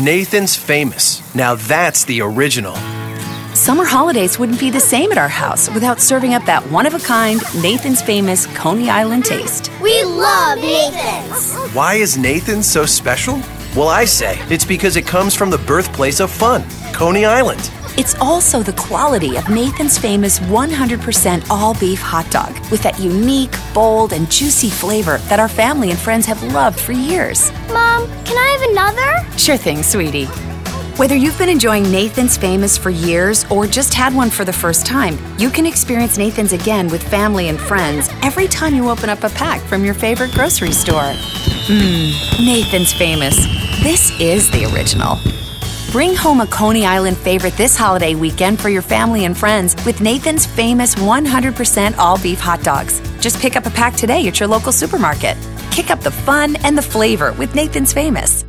Nathan's Famous. Now that's the original. Summer holidays wouldn't be the same at our house without serving up that one of a kind Nathan's Famous Coney Island taste. We love Nathan's. Why is Nathan's so special? Well, I say it's because it comes from the birthplace of fun, Coney Island. It's also the quality of Nathan's famous 100% all beef hot dog with that unique, bold, and juicy flavor that our family and friends have loved for years. Mom, can I have another? Sure thing, sweetie. Whether you've been enjoying Nathan's Famous for years or just had one for the first time, you can experience Nathan's again with family and friends every time you open up a pack from your favorite grocery store. Mmm, Nathan's Famous. This is the original. Bring home a Coney Island favorite this holiday weekend for your family and friends with Nathan's famous 100% all beef hot dogs. Just pick up a pack today at your local supermarket. Kick up the fun and the flavor with Nathan's Famous.